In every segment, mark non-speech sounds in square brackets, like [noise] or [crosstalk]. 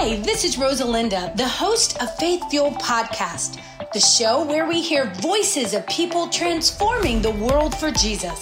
Hi, this is Rosalinda, the host of Faith Fuel Podcast, the show where we hear voices of people transforming the world for Jesus.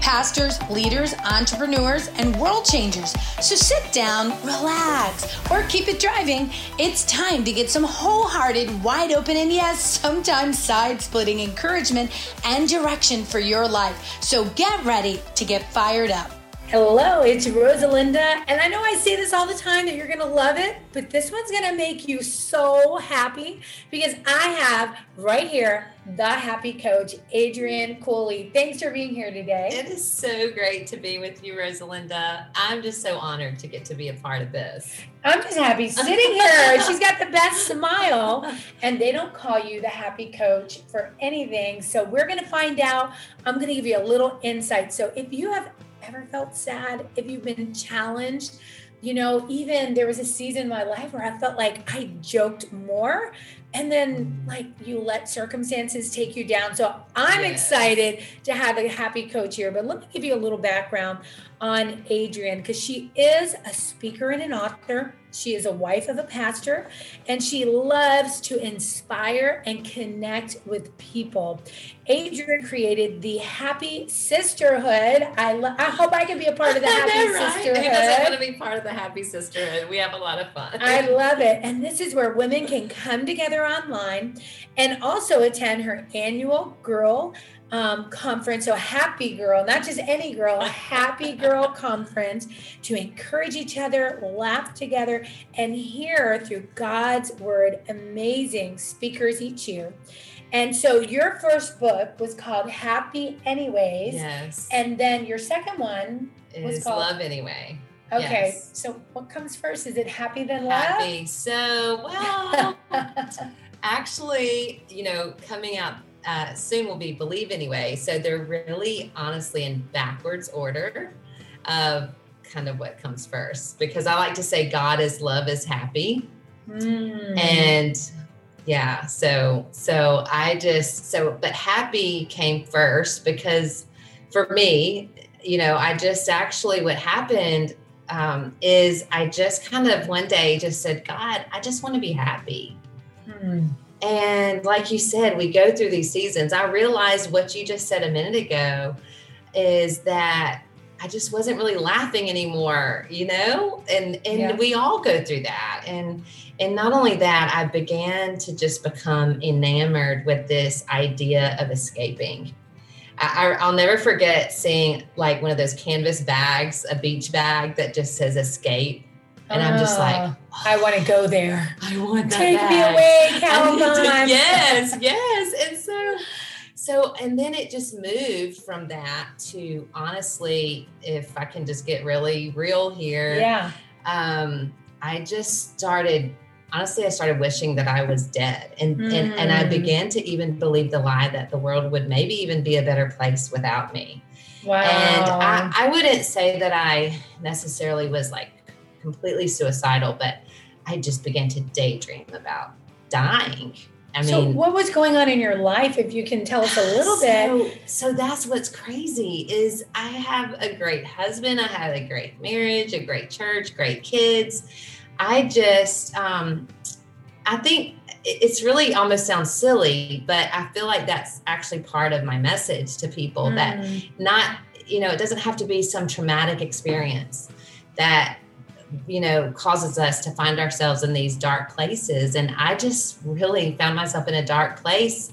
Pastors, leaders, entrepreneurs, and world changers. So sit down, relax, or keep it driving. It's time to get some wholehearted, wide open, and yes, sometimes side splitting encouragement and direction for your life. So get ready to get fired up. Hello, it's Rosalinda, and I know I say this all the time that you're going to love it, but this one's going to make you so happy because I have right here the happy coach, Adrienne Cooley. Thanks for being here today. It is so great to be with you, Rosalinda. I'm just so honored to get to be a part of this. I'm just happy sitting here. [laughs] She's got the best smile, and they don't call you the happy coach for anything. So, we're going to find out. I'm going to give you a little insight. So, if you have ever felt sad, if you've been challenged, you know, even there was a season in my life where I felt like I joked more and then like you let circumstances take you down. So I'm yes. excited to have a happy coach here. But let me give you a little background on Adrienne because she is a speaker and an author. She is a wife of a pastor and she loves to inspire and connect with people. Adrienne created the Happy Sisterhood. I, lo- I hope I can be a part of the [laughs] Happy right? Sisterhood. I want to be part of the Happy Sisterhood. We have a lot of fun. I love it. And this is where women can come together online and also attend her annual Girl um, conference, so happy girl, not just any girl, a happy girl conference to encourage each other, laugh together, and hear through God's word amazing speakers each year. And so your first book was called Happy Anyways. Yes. And then your second one it was called Love Anyway. Okay. Yes. So what comes first? Is it happy then love? Happy. So, well, [laughs] actually, you know, coming out uh, soon will be Believe Anyway. So they're really honestly in backwards order of kind of what comes first because I like to say God is love is happy. Mm. And yeah, so so I just so but happy came first because for me, you know, I just actually what happened um, is I just kind of one day just said, God, I just want to be happy. Mm. And like you said, we go through these seasons. I realized what you just said a minute ago is that I just wasn't really laughing anymore, you know? And and yeah. we all go through that. And and not only that, I began to just become enamored with this idea of escaping. I, will never forget seeing like one of those canvas bags, a beach bag that just says escape and I'm just like, oh, I want to go there. I want that. Take me away, [laughs] Calgon. yes, yes. And so, so, and then it just moved from that to honestly, if I can just get really real here. Yeah. Um, I just started honestly, I started wishing that I was dead. And, mm. and, and I mm. began to even believe the lie that the world would maybe even be a better place without me. Wow. And I, I wouldn't say that I necessarily was like completely suicidal, but I just began to daydream about dying. I so mean, what was going on in your life? If you can tell us a little so, bit. So that's what's crazy is I have a great husband. I had a great marriage, a great church, great kids. I just, um, I think it's really almost sounds silly, but I feel like that's actually part of my message to people mm. that not, you know, it doesn't have to be some traumatic experience that you know causes us to find ourselves in these dark places. And i just really found myself in a dark place.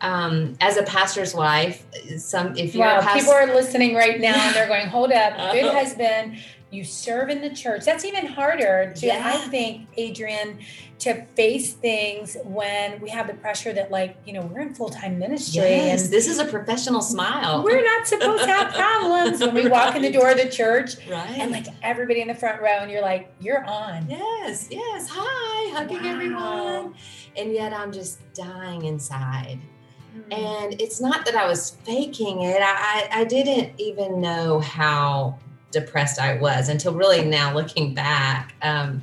Um, as a pastor's wife some if you're wow, pastor- people are listening right now and they're going hold up good [laughs] husband you serve in the church. That's even harder to yeah. i think Adrienne, to face things when we have the pressure that like you know we're in full-time ministry yes, and this is a professional smile. we're not supposed to have problems when we [laughs] walk in the door of the church right. and like everybody in the front row and you're like you're on. Yes yes. Hi hugging wow. everyone. And yet i'm just dying inside. Mm-hmm. and it's not that i was faking it. I, I didn't even know how depressed I was until really now looking back, um,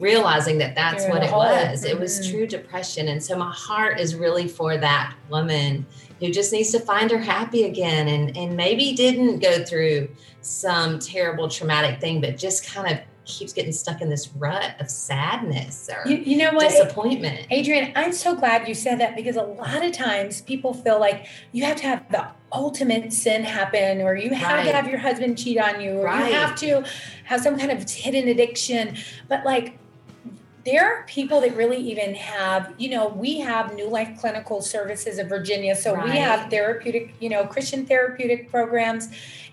realizing that that's what it was. It was mm-hmm. true depression. And so my heart is really for that woman who just needs to find her happy again and, and maybe didn't go through some terrible traumatic thing, but just kind of keeps getting stuck in this rut of sadness or You, you know what? disappointment. Adrienne, I'm so glad you said that because a lot of times people feel like you have to have the ultimate sin happen or you have Right. to have your husband cheat on you or Right. you have to have some kind of hidden addiction. But like there are people that really even have, you know, we have New Life Clinical Services of Virginia. So we have therapeutic, you know, Christian therapeutic programs.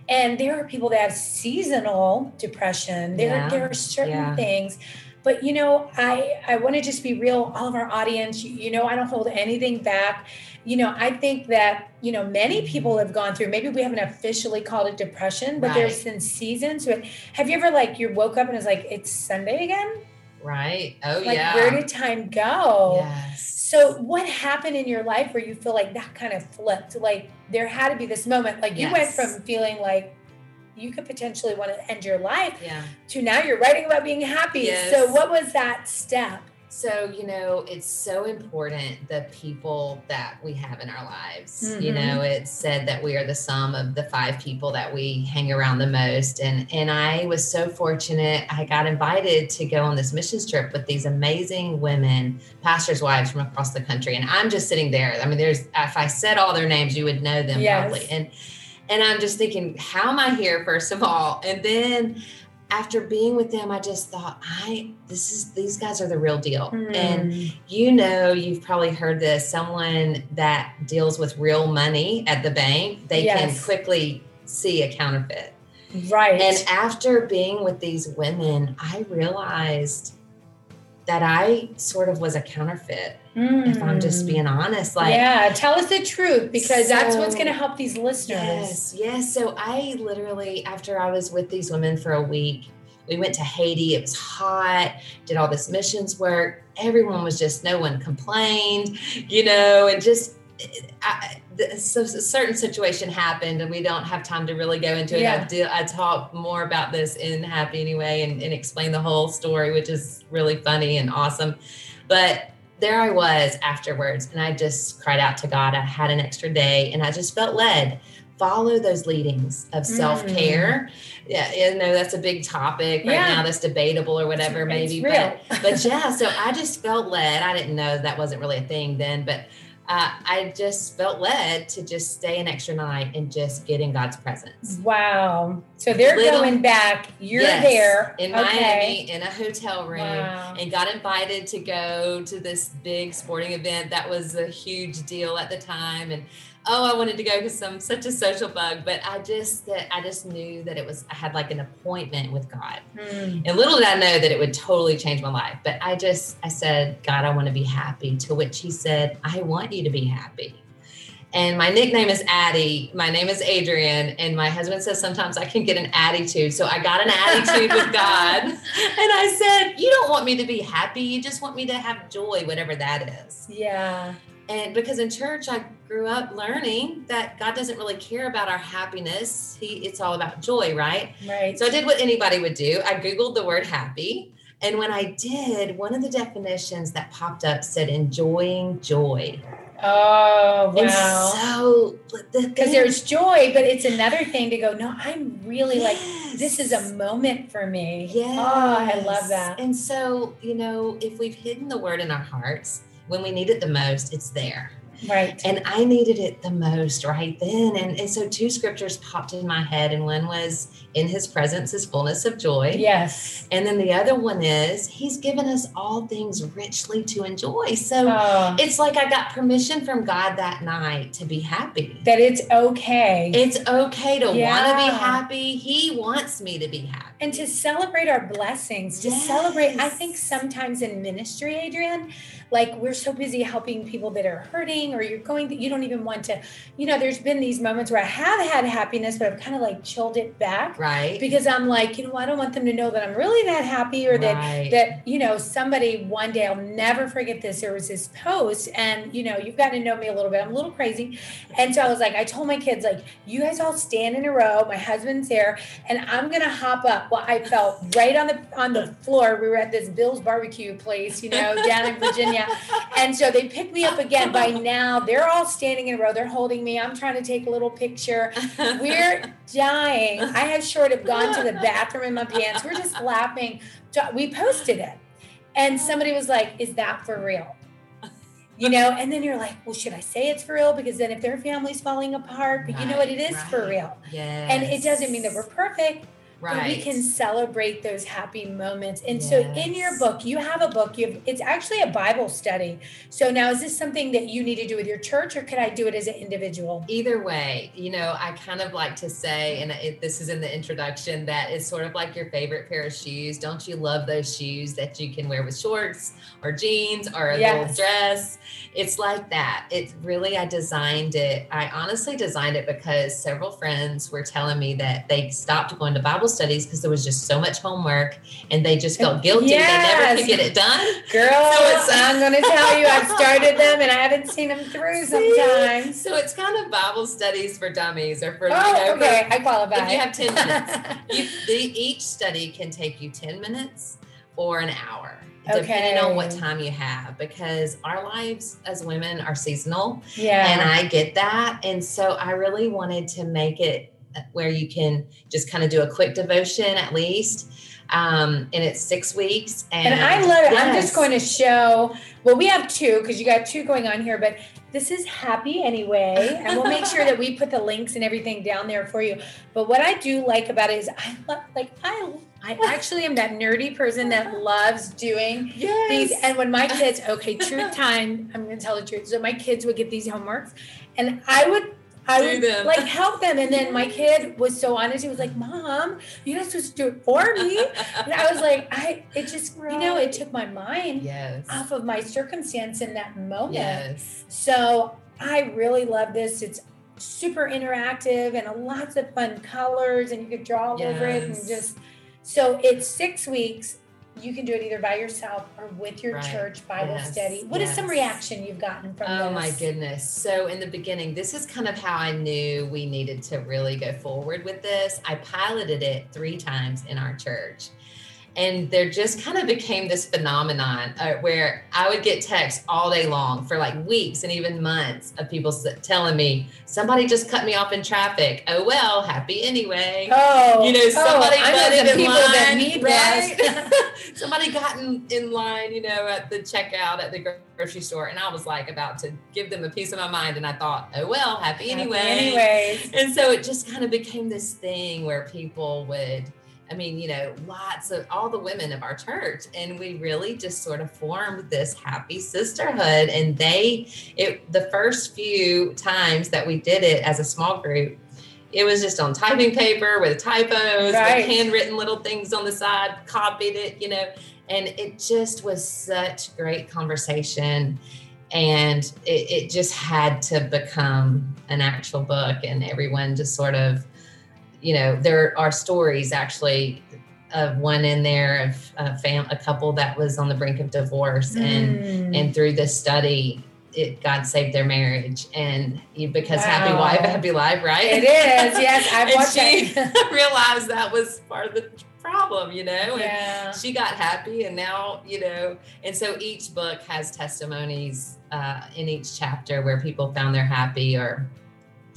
And there are people that have seasonal depression. There, Yeah. there are certain Yeah. things but you know i i want to just be real all of our audience you, you know i don't hold anything back you know i think that you know many people have gone through maybe we haven't officially called it depression but there's Right. been seasons with have you ever like you woke up and it's like it's sunday again Right. Oh like yeah. where did time go yes. so what happened in your life where you feel like that kind of flipped like there had to be this moment like you went from feeling like you could potentially want to end your life yeah. to now you're writing about being happy Yes. so what was that step So, you know, it's so important the people that we have in our lives. You Mhm. know, it's said that we are the sum of the five people that we hang around the most. And and I was so fortunate. I got invited to go on this missions trip with these amazing women, pastors' wives from across the country. And I'm just sitting there. I mean, there's if I said all their names, you would know them Yes. probably. And and I'm just thinking, how am I here, first of all? And then after being with them, I just thought, I this is these guys are the real deal. And Mm. you know, you've probably heard this. Someone that deals with real money at the bank, they can quickly see a counterfeit. right And after being with these women, I realized that I sort of was a counterfeit. If I'm just hmm. being honest, like yeah, tell us the truth because that's what's going to help these listeners. Yes, yes. So I literally, after I was with these women for a week, we went to Haiti. It was hot, did all this missions work. Everyone was just, no one complained, you know, and just, I, a certain situation happened and we don't have time to really go into it. Yeah. I, do, I talk more about this in Happy Anyway and, and explain the whole story, which is really funny and awesome. But there I was afterwards, and I just cried out to God. I had an extra day, and I just felt led. Follow those leadings of mm. self care. Yeah, you know that's a big topic right Yeah. now. That's debatable or whatever, It's maybe. real. But but [laughs] yeah, so I just felt led. I didn't know that wasn't really a thing then, but uh, I just felt led to just stay an extra night and just get in God's presence. Wow. So they're Little- going back. You're Yes, there in Okay. Miami in a hotel room Wow. and got invited to go to this big sporting event that was a huge deal at the time and oh i wanted to go because i'm such a social bug but i just that i just knew that it was i had like an appointment with god Hmm. and little did i know that it would totally change my life but i just i said god i want to be happy to which he said i want you to be happy and my nickname is Addie. My name is Adrienne, and my husband says sometimes I can get an attitude. So I got an attitude with God, [laughs] and I said, "You don't want me to be happy. You just want me to have joy, whatever that is." Yeah. And because in church I grew up learning that God doesn't really care about our happiness. He it's all about joy, right? Right. So I did what anybody would do. I googled the word happy, and when I did, one of the definitions that popped up said enjoying joy. oh, And wow. so Because thing- there's joy, but it's another thing to go, no, I'm really like, this is a moment for me. Yeah. Oh, I love that. And so, you know, if we've hidden the word in our hearts, when we need it the most, it's there. Right. And I needed it the most right then. And, and so two scriptures popped in my head, and one was in his presence is fullness of joy. yes. And then the other one is he's given us all things richly to enjoy. So Oh, it's like I got permission from God that night to be happy. that it's okay. It's okay to want to be happy. He wants me to be happy. and to celebrate our blessings, to celebrate, I think sometimes in ministry, Adrienne, like we're so busy helping people that are hurting, or you're going, you don't even want to, you know, there's been these moments where I have had happiness, but I've kind of like chilled it back Right. because I'm like, you know, I don't want them to know that I'm really that happy or that Right. that you know somebody one day i'll never forget this. There was this post and you know you've got to know me a little bit. I'm a little crazy. And so i was like i told my kids like you guys all stand in a row. My husband's there and i'm gonna hop up. Well i felt right on the on the floor. We were at this bill's barbecue place you know down in [laughs] virginia and so they picked me up again by now. They're all standing in a row. They're holding me. I'm trying to take a little picture. We're dying. I have short of gone to the bathroom in my pants. We're just laughing. We posted it. And somebody was like, Is that for real? You know, and then you're like, well, should I say it's for real? Because then if their family's falling apart, but right, you know what, it is right. for real. Yes. And it doesn't mean that we're perfect. Right. we can celebrate those happy moments. And yes. so in your book, you have a book, you have, it's actually a Bible study. So now is this something that you need to do with your church or could I do it as an individual? Either way, you know, I kind of like to say, and it, this is in the introduction, that it's sort of like your favorite pair of shoes. Don't you love those shoes that you can wear with shorts or jeans or a yes. little dress? It's like that. It's really, I designed it. I honestly designed it because several friends were telling me that they stopped going to Bible studies because there was just so much homework and they just felt guilty. Yes. They never could get it done. Girl, so I'm [laughs] going to tell you, I've started them and I haven't seen them through [laughs] sometimes. So it's kind of Bible studies for dummies or for, oh, you know, okay. For, I qualify. If you have 10 minutes, [laughs] you, the, each study can take you 10 minutes or an hour depending on what time you have because our lives as women are seasonal yeah and i get that and so i really wanted to make it where you can just kind of do a quick devotion at least. Um, and it's six weeks. And, and I love it. Yes. I'm just going to show, well, we have two because you got two going on here, but this is happy anyway. And we'll make sure that we put the links and everything down there for you. But what I do like about it is I love, like, I I actually am that nerdy person that loves doing yes. these. And when my kids, okay, truth time, I'm going to tell the truth. So my kids would get these homeworks, and I would I would them. like help them. And then my kid was so honest. He was like, Mom, you're not supposed to do it for me. [laughs] And I was like, I it just right. you know, it took my mind yes. off of my circumstance in that moment. Yes. So I really love this. It's super interactive and lots of fun colors and you could draw all yes. over it and just so it's six weeks you can do it either by yourself or with your right. church Bible yes. study. What yes. is some reaction you've gotten from Oh this? my goodness. So in the beginning, this is kind of how I knew we needed to really go forward with this. I piloted it three times in our church and there just kind of became this phenomenon uh, where I would get texts all day long for like weeks and even months of people telling me somebody just cut me off in traffic. Oh well, happy anyway. Oh, you know oh, somebody oh, butted in line, that need right? [laughs] somebody got in, in line, you know, at the checkout at the grocery store, and I was like about to give them a piece of my mind, and I thought, oh well, happy, happy anyway. Anyways, and so it just kind of became this thing where people would I mean, you know, lots of all the women of our church. And we really just sort of formed this happy sisterhood. And they, it, the first few times that we did it as a small group, it was just on typing paper with typos, right. with handwritten little things on the side, copied it, you know, and it just was such great conversation. And it, it just had to become an actual book, and everyone just sort of you know, there are stories actually of one in there of a fam a couple that was on the brink of divorce mm. and and through this study it God saved their marriage and because wow. happy wife happy life right it is yes I've [laughs] watched she [laughs] realized that was part of the problem you know and yeah. she got happy and now you know and so each book has testimonies uh, in each chapter where people found they're happy or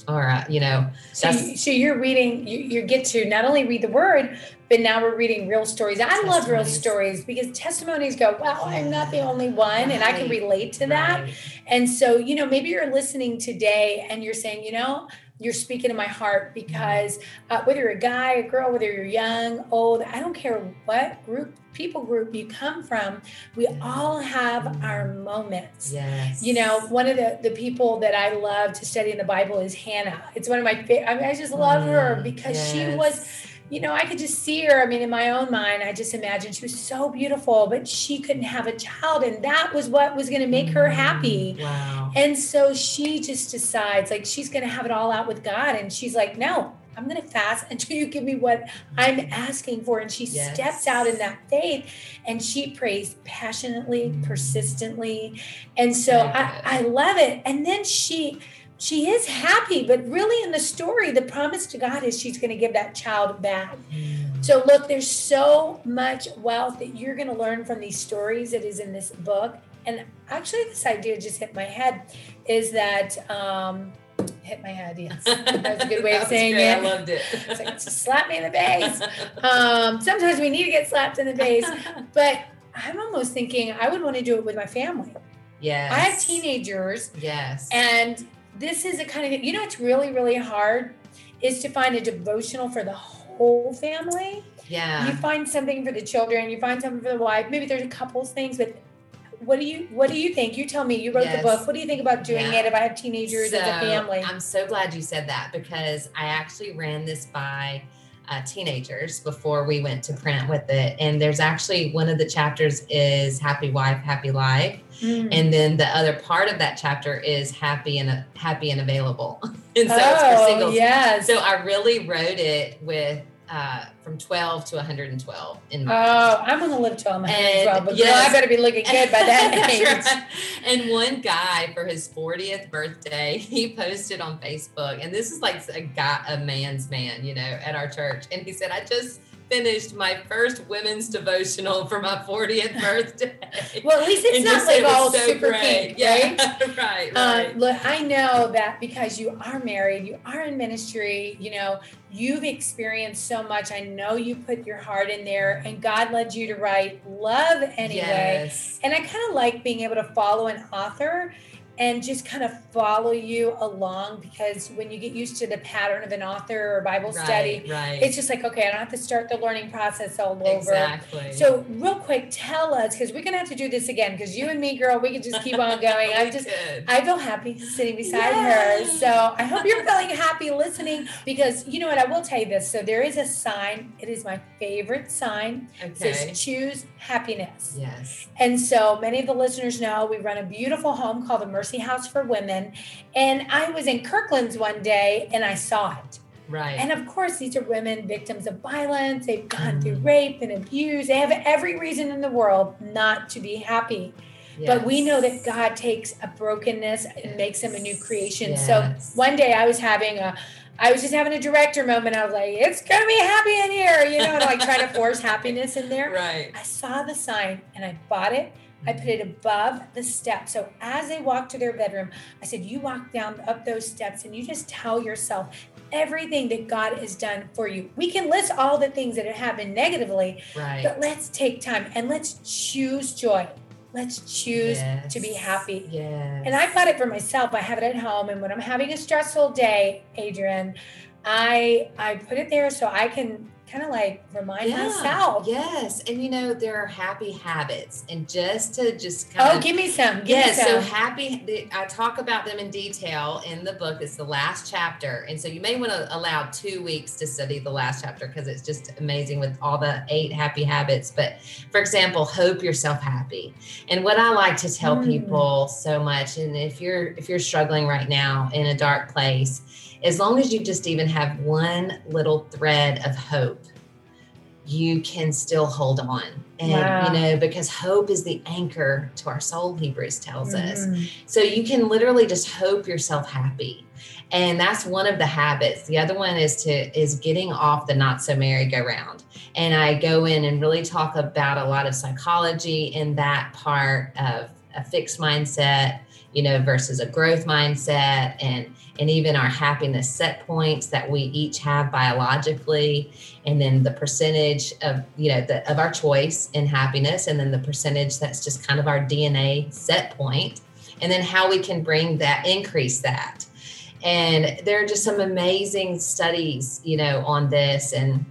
or uh, you know so, so you're reading you, you get to not only read the word but now we're reading real stories i love real stories because testimonies go wow i'm not the only one right. and i can relate to that right. and so you know maybe you're listening today and you're saying you know you're speaking to my heart because uh, whether you're a guy, a girl, whether you're young, old, I don't care what group, people group you come from, we all have our moments. Yes. You know, one of the, the people that I love to study in the Bible is Hannah. It's one of my favorite. I, mean, I just love her mm, because yes. she was you know, I could just see her. I mean, in my own mind, I just imagined she was so beautiful, but she couldn't have a child. And that was what was going to make her happy. Wow. And so she just decides, like, she's going to have it all out with God. And she's like, no, I'm going to fast [laughs] until you give me what I'm asking for. And she yes. steps out in that faith and she prays passionately, mm. persistently. And so I, I love it. And then she, she is happy, but really in the story, the promise to God is she's going to give that child back. Mm. So, look, there's so much wealth that you're going to learn from these stories that is in this book. and actually this idea just hit my head is that um, hit my head. Yes, [laughs] that's a good way of saying great. it. I loved it. It's like slap me in the face. Um, sometimes we need to get slapped in the face, [laughs] but I'm almost thinking I would want to do it with my family. yes. I have teenagers, Yes. and this is a kind of you know it's really really hard is to find a devotional for the whole family. Yeah. You find something for the children, you find something for the wife. Maybe there's a couples things, but what do you what do you think? You tell me. You wrote Yes. the book. What do you think about doing Yeah. it if I have teenagers as a family? I'm so glad you said that because I actually ran this by uh, teenagers before we went to print with it. And there's actually one of the chapters is Happy Wife, Happy Life. Mm. And then the other part of that chapter is happy and uh, happy and available. [laughs] and so it's oh, for singles. yes. So I really wrote it with uh, from 12 to 112 in mind. Oh, I'm gonna live till I'm 112, And but yes. girl, I better be looking good by that [laughs] age. right. And one guy for his 40th birthday, [laughs] he posted on Facebook, and this is like a guy, a man's man, you know, at our church. And he said, I just finished my first women's devotional for my 40th birthday. Well, at least it's And not like all so super great. pink, right? Yeah, [laughs] right, Um, right. look, I know that because you are married, you are in ministry, you know, you've experienced so much. I know you put your heart in there, and God led you to write love anyway. Yes. And I kind of like being able to follow an author and just kind of follow you along because when you get used to the pattern of an author or Bible study, Right, right. it's just like, okay, I don't have to start the learning process all over. exactly. So, real quick, tell us because we're gonna have to do this again because you and me, girl, we can just keep on [laughs] going. I'm just, could. I feel happy sitting beside Yay. her. So, I hope you're feeling happy listening because you know what? I will tell you this. So, there is a sign. It is my favorite sign. It okay. says choose happiness. Yes. And so many of the listeners know we run a beautiful home called the Mercy House for Women. And I was in Kirkland's one day and I saw it. Right. And of course, these are women victims of violence. They've gone through Mm. rape and abuse. They have every reason in the world not to be happy. But we know that God takes a brokenness and makes them a new Yes. creation. So one day I was having a I was just having a director moment. I was like, it's gonna be happy in here, you know, and like trying to force [laughs] happiness in there. Right. I saw the sign and I bought it. I put it above the steps. So as they walk to their bedroom, I said, You walk down up those steps and you just tell yourself everything that God has done for you. We can list all the things that have happened negatively, Right. but let's take time and let's choose joy. Let's choose to be happy. Yes. And I've got it for myself. I have it at home. And when I'm having a stressful day, Adrienne, I I put it there so I can kind of like remind Yeah, myself. Yes. And you know, there are happy habits. And just to just kind Oh, of give me some. Give Yes, me so happy. I talk about them in detail in the book. It's the last chapter, and so you may want to allow two weeks to study the last chapter because it's just amazing with all the eight happy habits. But for example, hope yourself happy. And what I like to tell Mm. people so much, and if you're if you're struggling right now in a dark place, as long as you just even have one little thread of hope, you can still hold on. And Wow. you know, because hope is the anchor to our soul, Hebrews tells us. Mhm. So you can literally just hope yourself happy. And that's one of the habits. The other one is to is getting off the not so merry-go-round. And I go in and really talk about a lot of psychology in that part of a fixed mindset, you know, versus a growth mindset and and even our happiness set points that we each have biologically. And then the percentage of you know the, of our choice in happiness and then the percentage that's just kind of our dna set point. And then how we can bring that increase that. And there are just some amazing studies you know on this. And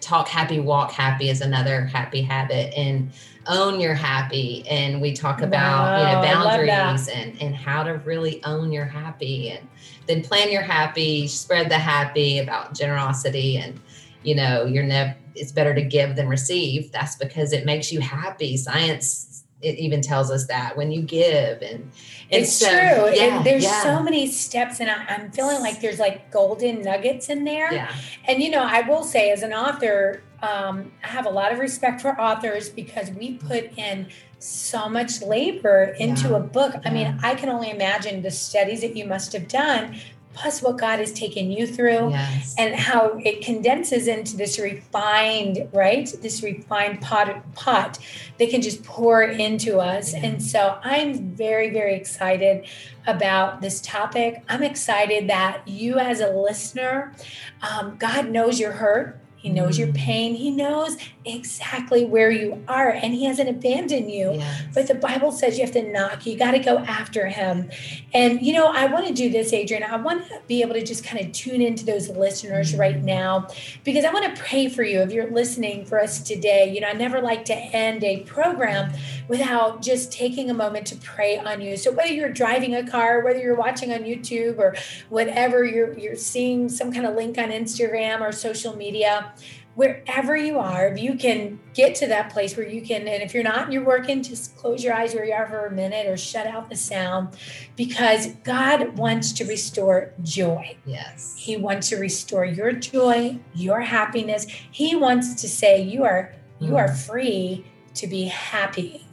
talk happy walk happy is another happy habit. And own your happy and we talk about you know I love that. boundaries and and how to really own your happy and then plan your happy spread the happy about generosity and you know you're never it's better to give than receive that's because it makes you happy science it even tells us that when you give and and It's so, true. yeah, and there's yeah, so many steps, and I, I'm feeling like there's like golden nuggets in there. yeah And you know, I will say, as an author, um, I have a lot of respect for authors because we put in so much labor into Yeah. a book. I mean, I can only imagine the studies that you must have done, plus what God has taken you through Yes. and how it condenses into this refined, right? This refined pot pot that can just pour into us. Yeah. And so I'm very, very excited about this topic. I'm excited that you, as a listener, um, God knows your hurt. He knows your Mm. pain. He knows exactly where you are, and He hasn't abandoned you. Yes. But the Bible says you have to knock. You got to go after him. And, you know, I want to do this, Adrienne. I want to be able to just kind of tune into those listeners right now because I want to pray for you if you're listening for us today. You know, I never like to end a program without just taking a moment to pray on you. So whether you're driving a car, whether you're watching on YouTube or whatever you're you're seeing some kind of link on Instagram or social media, wherever you are, if you can get to that place where you can, and if you're not and you're working, just close your eyes where you are for a minute or shut out the sound because God wants to restore joy. yes. He wants to restore your joy, your happiness. He wants to say you are you are mm. free to be happy.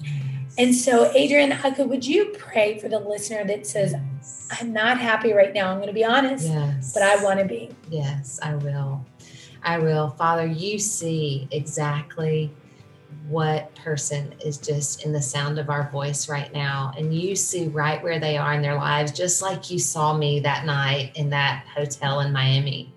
And so, Adrienne, could, would you pray for the listener that says, I'm not happy right now. I'm going to be honest, yes. but I want to be. Yes, I will. I will. Father, you see exactly what person is just in the sound of our voice right now. And you see right where they are in their lives, just like you saw me that night in that hotel in Miami.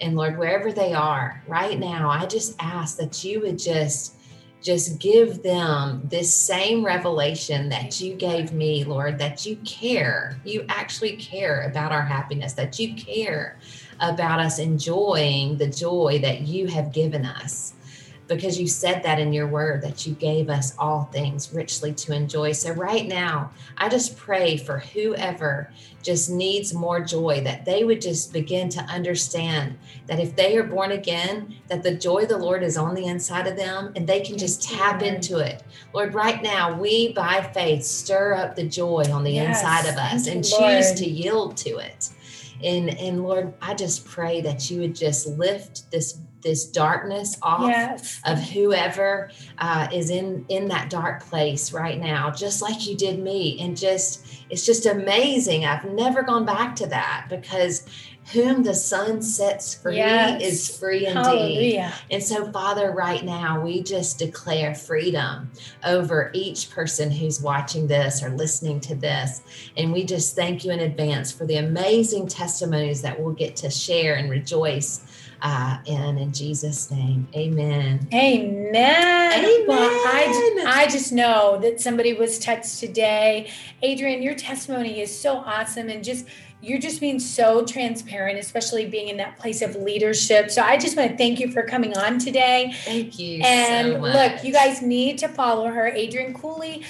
And Lord, wherever they are right now, I just ask that you would just just give them this same revelation that you gave me, Lord, that you care. You actually care about our happiness, that you care about us enjoying the joy that you have given us because you said that in your word that you gave us all things richly to enjoy. So, right now, I just pray for whoever just needs more joy that they would just begin to understand that if they are born again, that the joy of the Lord is on the inside of them and they can just tap into it. Lord, right now, we by faith stir up the joy on the Yes, inside of us and choose Lord. to yield to it. And and Lord, I just pray that you would just lift this this darkness off Yes. of whoever uh, is in in that dark place right now, just like you did me, and just it's just amazing. I've never gone back to that because whom the Son sets free Yes. is free indeed. Hallelujah. And so, Father, right now, we just declare freedom over each person who's watching this or listening to this. And we just thank you in advance for the amazing testimonies that we'll get to share and rejoice uh, in. In Jesus' name, amen. Amen. Well, I, I just know that somebody was touched today. Adrienne, your testimony is so awesome and just you're just being so transparent, especially being in that place of leadership. So I just want to thank you for coming on today. Thank you And so much. look, you guys need to follow her, Adrienne Cooley,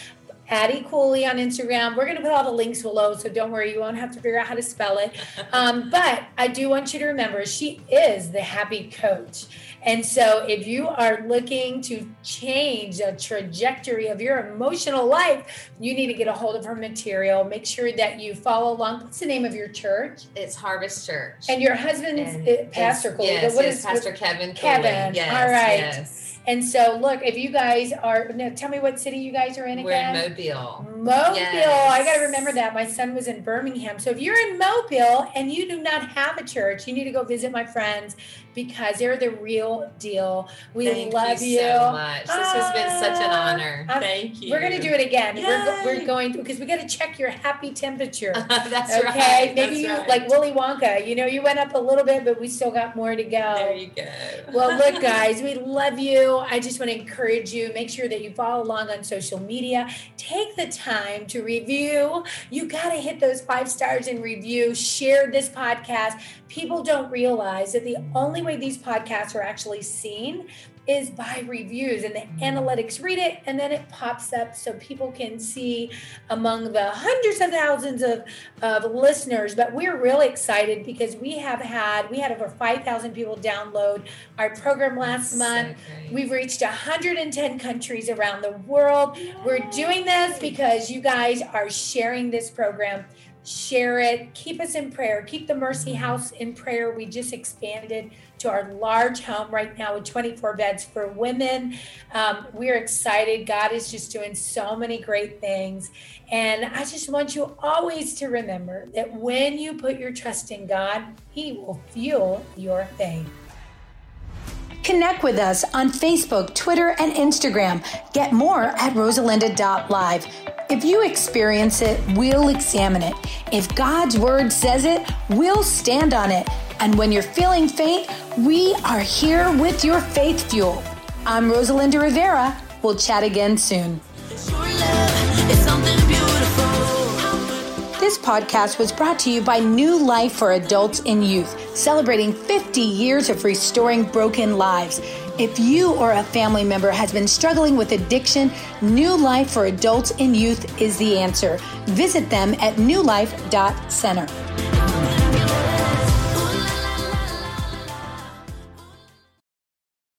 Addie Cooley on Instagram. We're going to put all the links below, so don't worry, you won't have to figure out how to spell it. [laughs] Um, but I do want you to remember she is the happy coach. And so if you are looking to change the trajectory of your emotional life, you need to get a hold of her material. Make sure that you follow along. What's the name of your church? it's Harvest Church. And your husband's And Pastor Cooley. Yes, What is- Pastor Kevin. Kevin, Yes, all right. Yes. And so, look, if you guys are, now tell me what city you guys are in again. We're in Mobile. Mobile. I got to remember that. My son was in Birmingham. So if you're in Mobile and you do not have a church, you need to go visit my friends because they're the real deal. We Thank love you, so much. This has been such an Ah, honor. I'm- Thank you. We're going to do it again. We're, we're going because we got to check your happy temperature. [laughs] That's okay. right. Maybe that's you, right. like Willy Wonka, you know, you went up a little bit, but we still got more to go. There you go. Well, look, [laughs] guys, we love you. I just want to encourage you. Make sure that you follow along on social media. Take the time to review. You got to hit those five stars and review. Share this podcast. People don't realize that the only way these podcasts are actually seen is by reviews and the analytics read it and then it pops up so people can see among the hundreds of thousands of, of listeners. But we're really excited because we have had we had over 5000 people download our program last So month. great. we've reached 110 countries around the world. We're doing this because you guys are sharing this program share it, keep us in prayer, keep the Mercy House in prayer. We just expanded to our large home right now with 24 beds for women. Um, we're excited. God is just doing so many great things. And I just want you always to remember that when you put your trust in God, He will fuel your faith. Connect with us on Facebook, Twitter, and Instagram. Get more at rosalinda.live. If you experience it, we'll examine it. If God's word says it, we'll stand on it. And when you're feeling faint, we are here with your faith fuel. I'm Rosalinda Rivera. We'll chat again soon. Podcast was brought to you by New Life for Adults and Youth, celebrating 50 years of restoring broken lives. If you or a family member has been struggling with addiction, New Life for Adults and Youth is the answer. Visit them at newlife.center.